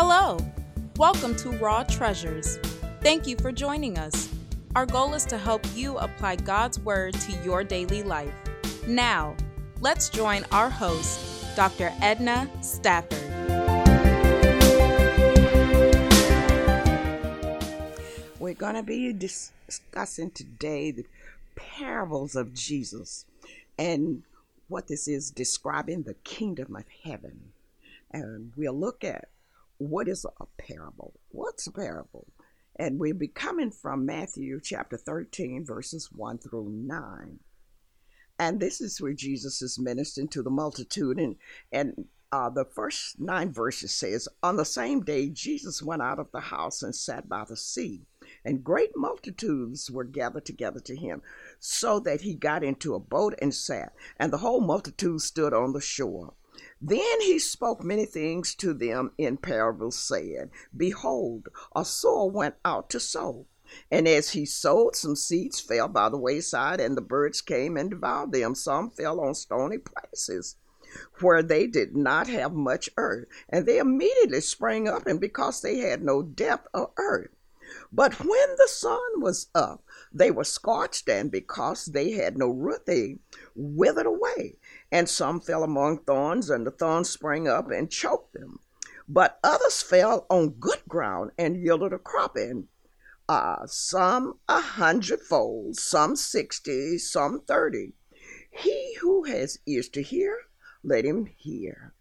Hello, welcome to Raw Treasures. Thank you for joining us. Our goal is to help you apply God's Word to your daily life. Now, let's join our host, Dr. Edna Stafford. We're going to be discussing today the parables of Jesus and what this is describing the kingdom of heaven. And we'll look at what is a parable? What's a parable? And we'll be coming from Matthew chapter 13, verses 1 through 9. And this is where Jesus is ministering to the multitude. And, and uh, the first nine verses says, On the same day, Jesus went out of the house and sat by the sea. And great multitudes were gathered together to him, so that he got into a boat and sat. And the whole multitude stood on the shore. Then he spoke many things to them in parables, saying, Behold, a sower went out to sow. And as he sowed, some seeds fell by the wayside, and the birds came and devoured them. Some fell on stony places where they did not have much earth, and they immediately sprang up, and because they had no depth of earth. But when the sun was up, they were scorched, and because they had no root, they withered away. And some fell among thorns, and the thorns sprang up and choked them. But others fell on good ground and yielded a crop, and uh, some a hundredfold, some sixty, some thirty. He who has ears to hear, let him hear.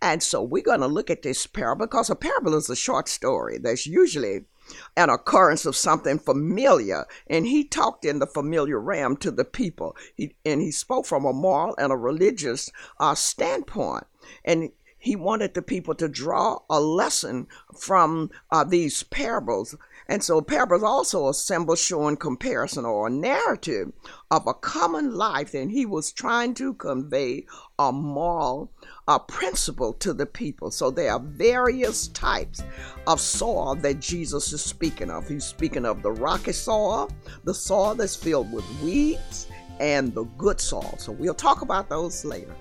And so we're going to look at this parable because a parable is a short story. There's usually an occurrence of something familiar. And he talked in the familiar realm to the people. He, and he spoke from a moral and a religious uh, standpoint. And he wanted the people to draw a lesson from uh, these parables. And so parables also a symbol showing comparison or a narrative of a common life, and he was trying to convey a moral a principle to the people. So there are various types of soil that Jesus is speaking of. He's speaking of the rocky soil, the soil that's filled with weeds, and the good soil. So we'll talk about those later.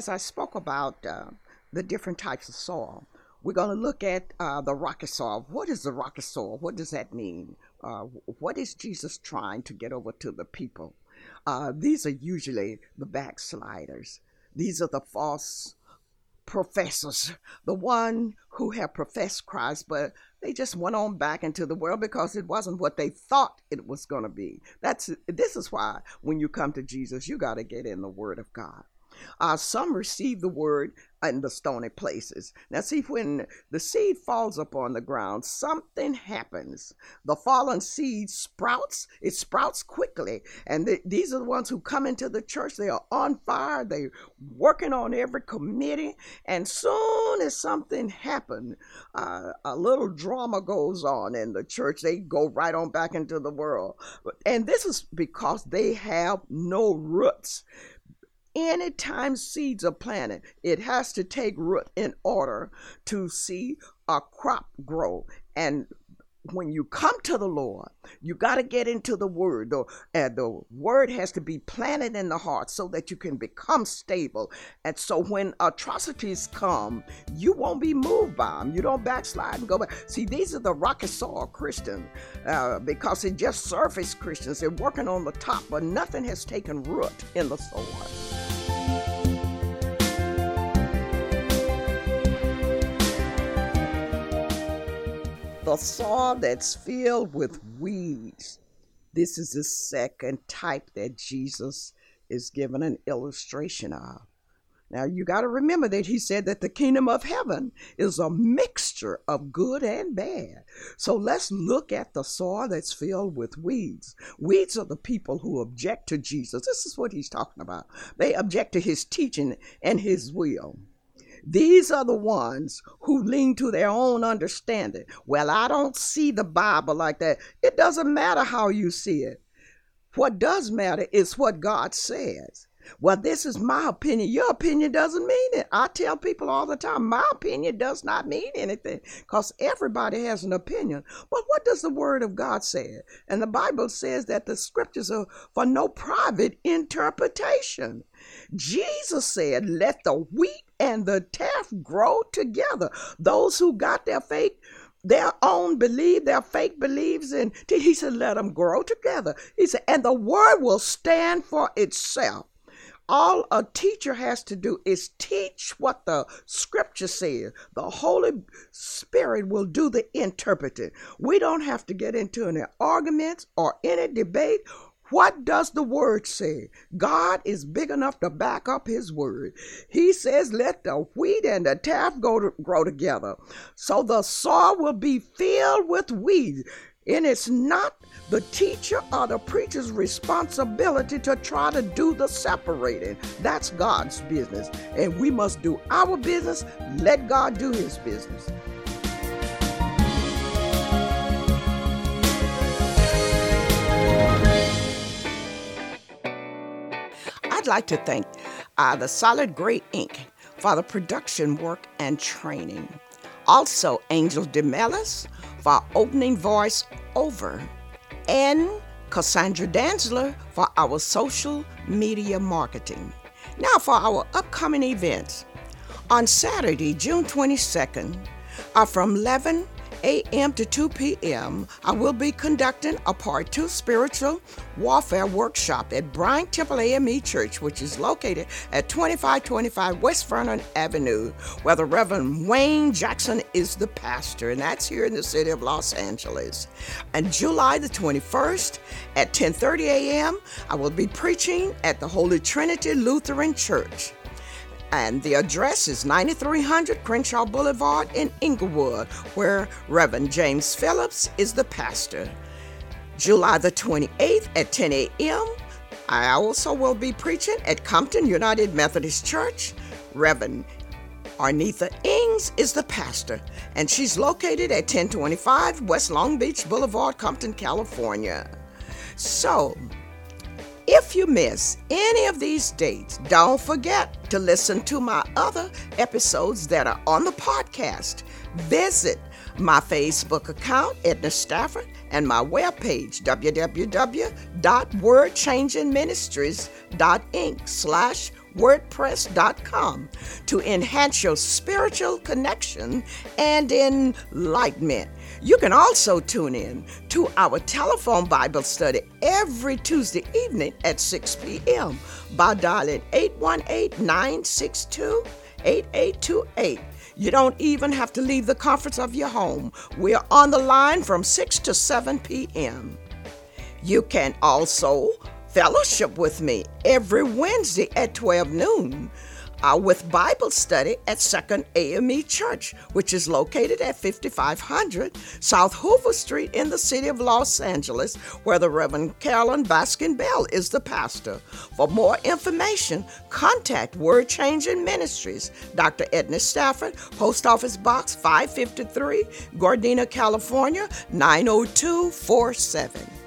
As I spoke about uh, the different types of soil. We're going to look at uh, the rocky soil. What is the rocky soil? What does that mean? Uh, what is Jesus trying to get over to the people? Uh, these are usually the backsliders. These are the false professors, the one who have professed Christ, but they just went on back into the world because it wasn't what they thought it was going to be. That's this is why when you come to Jesus, you got to get in the Word of God. Uh, some receive the word in the stony places. Now, see, when the seed falls upon the ground, something happens. The fallen seed sprouts, it sprouts quickly. And th- these are the ones who come into the church. They are on fire, they're working on every committee. And soon as something happens, uh, a little drama goes on in the church. They go right on back into the world. And this is because they have no roots anytime seeds are planted, it has to take root in order to see a crop grow. And when you come to the Lord, you got to get into the Word. The, uh, the Word has to be planted in the heart so that you can become stable. And so when atrocities come, you won't be moved by them. You don't backslide and go back. See, these are the rocky soil Christians uh, because they're just surface Christians. They're working on the top, but nothing has taken root in the soil. The soil that's filled with weeds. This is the second type that Jesus is given an illustration of. Now, you got to remember that he said that the kingdom of heaven is a mixture of good and bad. So let's look at the soil that's filled with weeds. Weeds are the people who object to Jesus. This is what he's talking about. They object to his teaching and his will. These are the ones who lean to their own understanding. Well, I don't see the Bible like that. It doesn't matter how you see it. What does matter is what God says. Well, this is my opinion. Your opinion doesn't mean it. I tell people all the time, my opinion does not mean anything because everybody has an opinion. But what does the Word of God say? And the Bible says that the scriptures are for no private interpretation. Jesus said, Let the wheat and the chaff grow together. Those who got their faith their own belief, their faith believes in, he said, let them grow together. He said, and the word will stand for itself. All a teacher has to do is teach what the scripture says. The Holy Spirit will do the interpreting. We don't have to get into any arguments or any debate what does the word say? God is big enough to back up his word. He says, let the wheat and the chaff go to, grow together. So the soil will be filled with weeds. And it's not the teacher or the preacher's responsibility to try to do the separating. That's God's business. And we must do our business, let God do his business. I'd like to thank uh, the Solid Gray Ink for the production work and training. Also, Angel DeMellis for opening voice over, and Cassandra Danzler for our social media marketing. Now, for our upcoming events. On Saturday, June 22nd, are from 11 a.m. to 2 p.m., I will be conducting a Part 2 spiritual warfare workshop at Bryant Temple AME Church, which is located at 2525 West Vernon Avenue, where the Reverend Wayne Jackson is the pastor, and that's here in the city of Los Angeles. And July the 21st at 10:30 a.m., I will be preaching at the Holy Trinity Lutheran Church and the address is 9300 Crenshaw Boulevard in Inglewood, where Reverend James Phillips is the pastor. July the 28th at 10 a.m., I also will be preaching at Compton United Methodist Church. Reverend Arnitha Ings is the pastor, and she's located at 1025 West Long Beach Boulevard, Compton, California. So, if you miss any of these dates, don't forget to listen to my other episodes that are on the podcast. Visit my Facebook account, Edna Stafford, and my webpage, www.wordchangingministries.inc slash wordpress.com to enhance your spiritual connection and enlightenment. You can also tune in to our telephone Bible study every Tuesday evening at 6 p.m. by dialing 818 962 8828. You don't even have to leave the comforts of your home. We're on the line from 6 to 7 p.m. You can also fellowship with me every Wednesday at 12 noon uh, with Bible study at Second AME Church, which is located at 5500 South Hoover Street in the city of Los Angeles, where the Reverend Carolyn Baskin Bell is the pastor. For more information, contact Word Changing Ministries, Dr. Edna Stafford, Post Office Box 553, Gardena, California 90247.